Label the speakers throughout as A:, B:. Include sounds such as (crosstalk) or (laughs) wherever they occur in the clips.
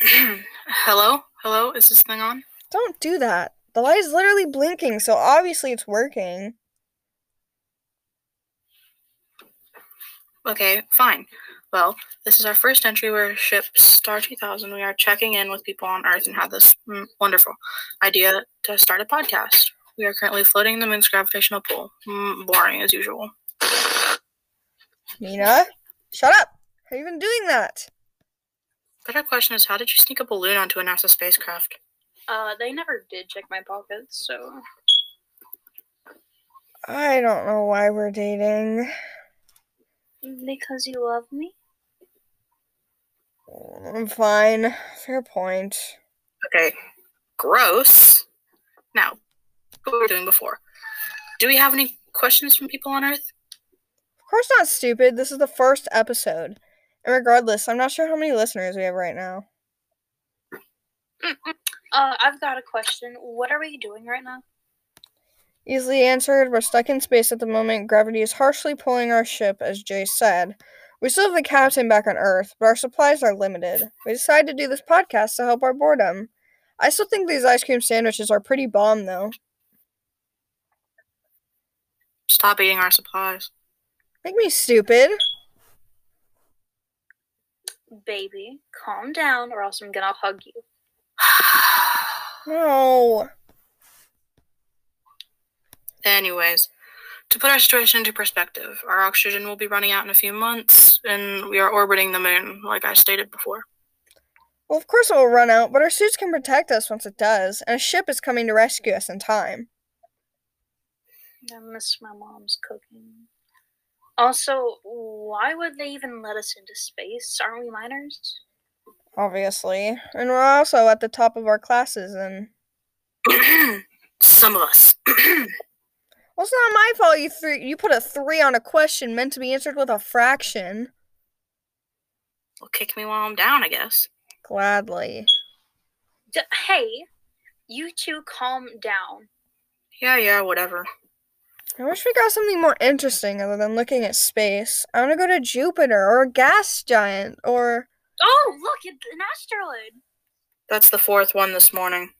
A: (clears throat) hello? Hello? Is this thing on?
B: Don't do that. The light is literally blinking, so obviously it's working.
A: Okay, fine. Well, this is our first entry where ship Star 2000. We are checking in with people on Earth and have this mm, wonderful idea to start a podcast. We are currently floating in the moon's gravitational pull. Mm, boring as usual.
B: Mina, shut up. How are you even doing that?
A: Better question is how did you sneak a balloon onto a NASA spacecraft?
C: Uh, they never did check my pockets, so.
B: I don't know why we're dating.
C: Because you love me?
B: I'm fine. Fair point.
A: Okay, gross. Now, what we were doing before. Do we have any questions from people on Earth?
B: Of course not stupid. This is the first episode. And regardless, I'm not sure how many listeners we have right now.
C: Uh, I've got a question. What are we doing right now?
B: Easily answered. We're stuck in space at the moment. Gravity is harshly pulling our ship, as Jay said. We still have the captain back on Earth, but our supplies are limited. We decided to do this podcast to help our boredom. I still think these ice cream sandwiches are pretty bomb, though.
A: Stop eating our supplies.
B: Make me stupid.
C: Baby, calm down, or else I'm gonna hug you. (sighs)
B: No.
A: Anyways, to put our situation into perspective, our oxygen will be running out in a few months, and we are orbiting the moon, like I stated before.
B: Well, of course it will run out, but our suits can protect us once it does, and a ship is coming to rescue us in time.
C: I miss my mom's cooking. Also, why would they even let us into space? Aren't we minors?
B: Obviously. And we're also at the top of our classes, and. (clears throat)
A: Some of us. (clears throat)
B: Well, it's not my fault you three you put a three on a question meant to be answered with a fraction.
A: Well, kick me while I'm down, I guess.
B: Gladly.
C: D- hey, you two calm down.
A: Yeah, yeah, whatever.
B: I wish we got something more interesting other than looking at space. I want to go to Jupiter or a gas giant or.
C: Oh, look, it's an asteroid.
A: That's the fourth one this morning.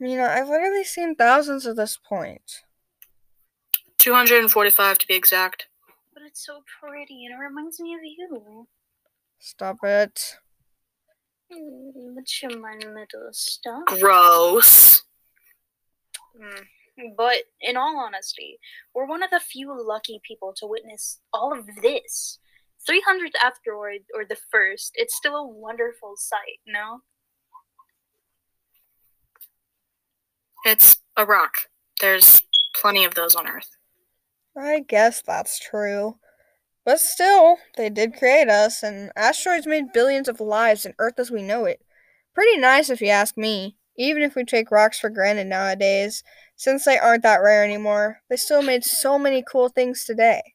B: You know, I've literally seen thousands at this point.
A: 245 to be exact.
C: But it's so pretty and it reminds me of you.
B: Stop it.
C: Mm, But you're my little stuff.
A: Gross.
C: Mm. But in all honesty, we're one of the few lucky people to witness all of this. 300th asteroid, or the first, it's still a wonderful sight, no?
A: It's a rock. There's plenty of those on Earth.
B: I guess that's true. But still, they did create us, and asteroids made billions of lives in Earth as we know it. Pretty nice if you ask me. Even if we take rocks for granted nowadays, since they aren't that rare anymore, they still made so many cool things today.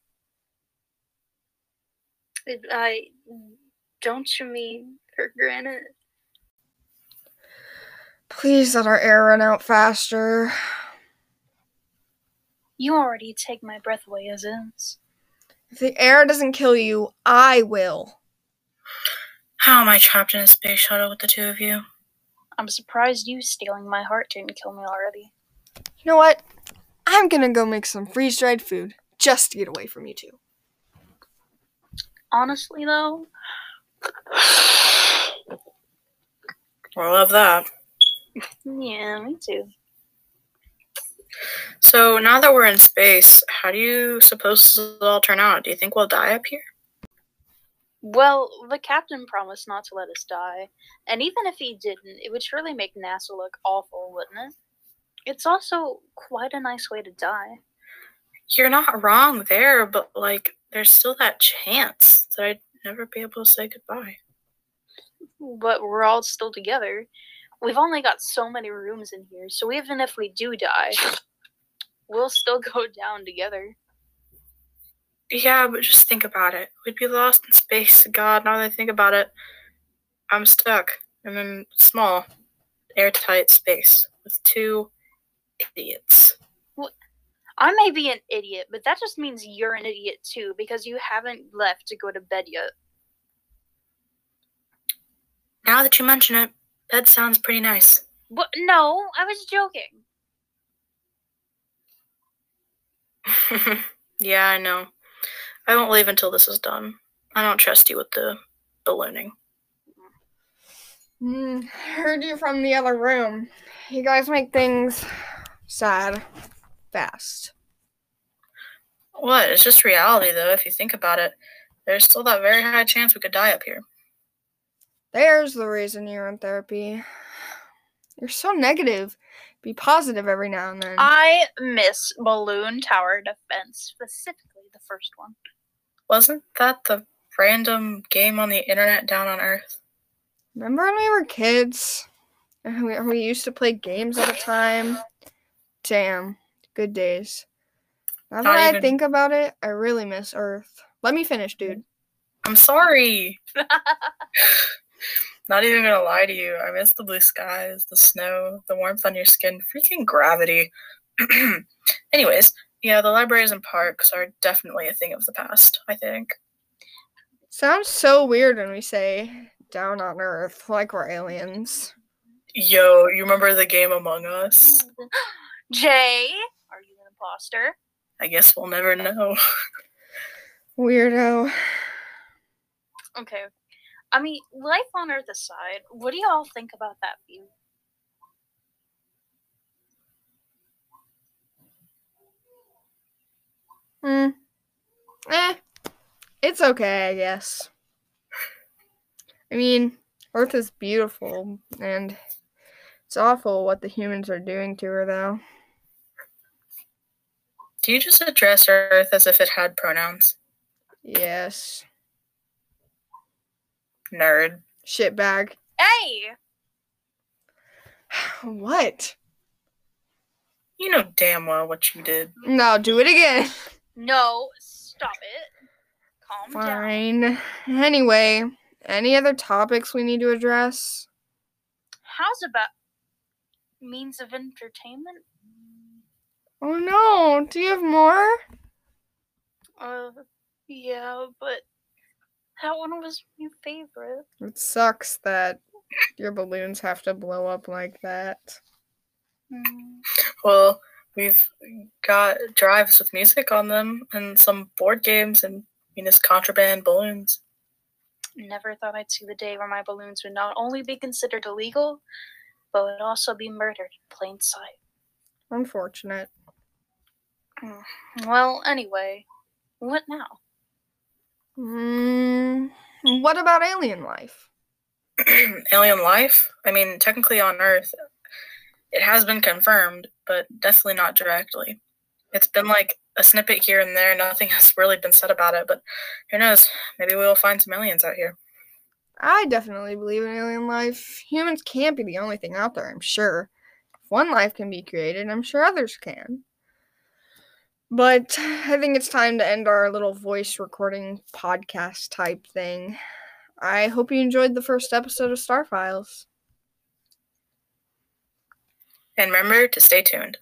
C: I. Don't you mean for granted?
B: Please let our air run out faster.
C: You already take my breath away as is.
B: If the air doesn't kill you, I will.
A: How am I trapped in a space shuttle with the two of you?
C: I'm surprised you stealing my heart didn't kill me already.
B: You know what? I'm gonna go make some freeze dried food just to get away from you two.
C: Honestly, though, (sighs)
A: I love that.
C: yeah, me too.
A: So now that we're in space, how do you suppose this will all turn out? Do you think we'll die up here?
C: Well, the captain promised not to let us die, and even if he didn't, it would surely make NASA look awful, wouldn't it? It's also quite a nice way to die.
A: You're not wrong there, but like, there's still that chance that I'd never be able to say goodbye.
C: But we're all still together. We've only got so many rooms in here, so even if we do die, we'll still go (laughs) down together.
A: Yeah, but just think about it. We'd be lost in space. God, now that I think about it, I'm stuck in a small, airtight space with two idiots.
C: I may be an idiot, but that just means you're an idiot too, because you haven't left to go to bed yet.
A: Now that you mention it, That sounds pretty nice.
C: What? No, I was joking. (laughs)
A: yeah, I know. I won't leave until this is done. I don't trust you with the ballooning.
B: Mm, heard you from the other room. You guys make things sad fast.
A: What? It's just reality, though, if you think about it. There's still that very high chance we could die up here.
B: There's the reason you're in therapy. You're so negative. Be positive every now and then.
C: I miss Balloon Tower Defense, specifically the first one.
A: Wasn't that the random game on the internet down on Earth?
B: Remember when we were kids? We, we used to play games all the time? Damn. Good days. Now that
A: Not
B: I think about it, I really miss Earth. Let me finish, dude. (laughs)
A: I'm sorry. Not even gonna lie to you. I miss the blue skies, the snow, the warmth on your skin, freaking gravity. (clears throat) Anyways, yeah, the libraries and parks are definitely a thing of the past, I think.
B: Sounds so weird when we say down on Earth, like we're aliens.
A: Yo, you remember the game Among Us? (gasps)
C: Jay, are you an imposter?
A: I guess we'll never know.
B: Weirdo.
C: Okay. I mean, life on Earth aside, what do y'all think about that view?
B: Hmm. Eh. It's okay, I guess. I mean, Earth is beautiful, and it's awful what the humans are doing to her, though.
A: Do you just address Earth as if it had pronouns?
B: Yes.
A: Nerd.
B: Shitbag.
C: Hey! (sighs)
B: what?
A: You know damn well what you did.
B: No, do it again. (laughs)
C: No, stop it. Calm down.
B: Fine. Anyway, any other topics we need to address?
C: How's about means of entertainment?
B: Oh no, do you have more?
C: Uh, yeah, but that one was my favorite.
B: It sucks that your balloons have to blow up like that.
C: Hmm.
A: Well, we've got drives with music on them and some board games and Venus contraband balloons.
C: Never thought I'd see the day where my balloons would not only be considered illegal, but would also be murdered in plain sight.
B: Unfortunate.
C: Well, anyway, what now?
B: Mm, what about alien life? (clears throat)
A: Alien life? I mean, technically on Earth, it has been confirmed, but definitely not directly. It's been like a snippet here and there. Nothing (laughs) has really been said about it, but who knows? Maybe we'll find some aliens out here.
B: I definitely believe in alien life. Humans can't be the only thing out there, I'm sure. If one life can be created, I'm sure others can. But I think it's time to end our little voice recording podcast type thing. I hope you enjoyed the first episode of Star Files.
A: And remember to stay tuned.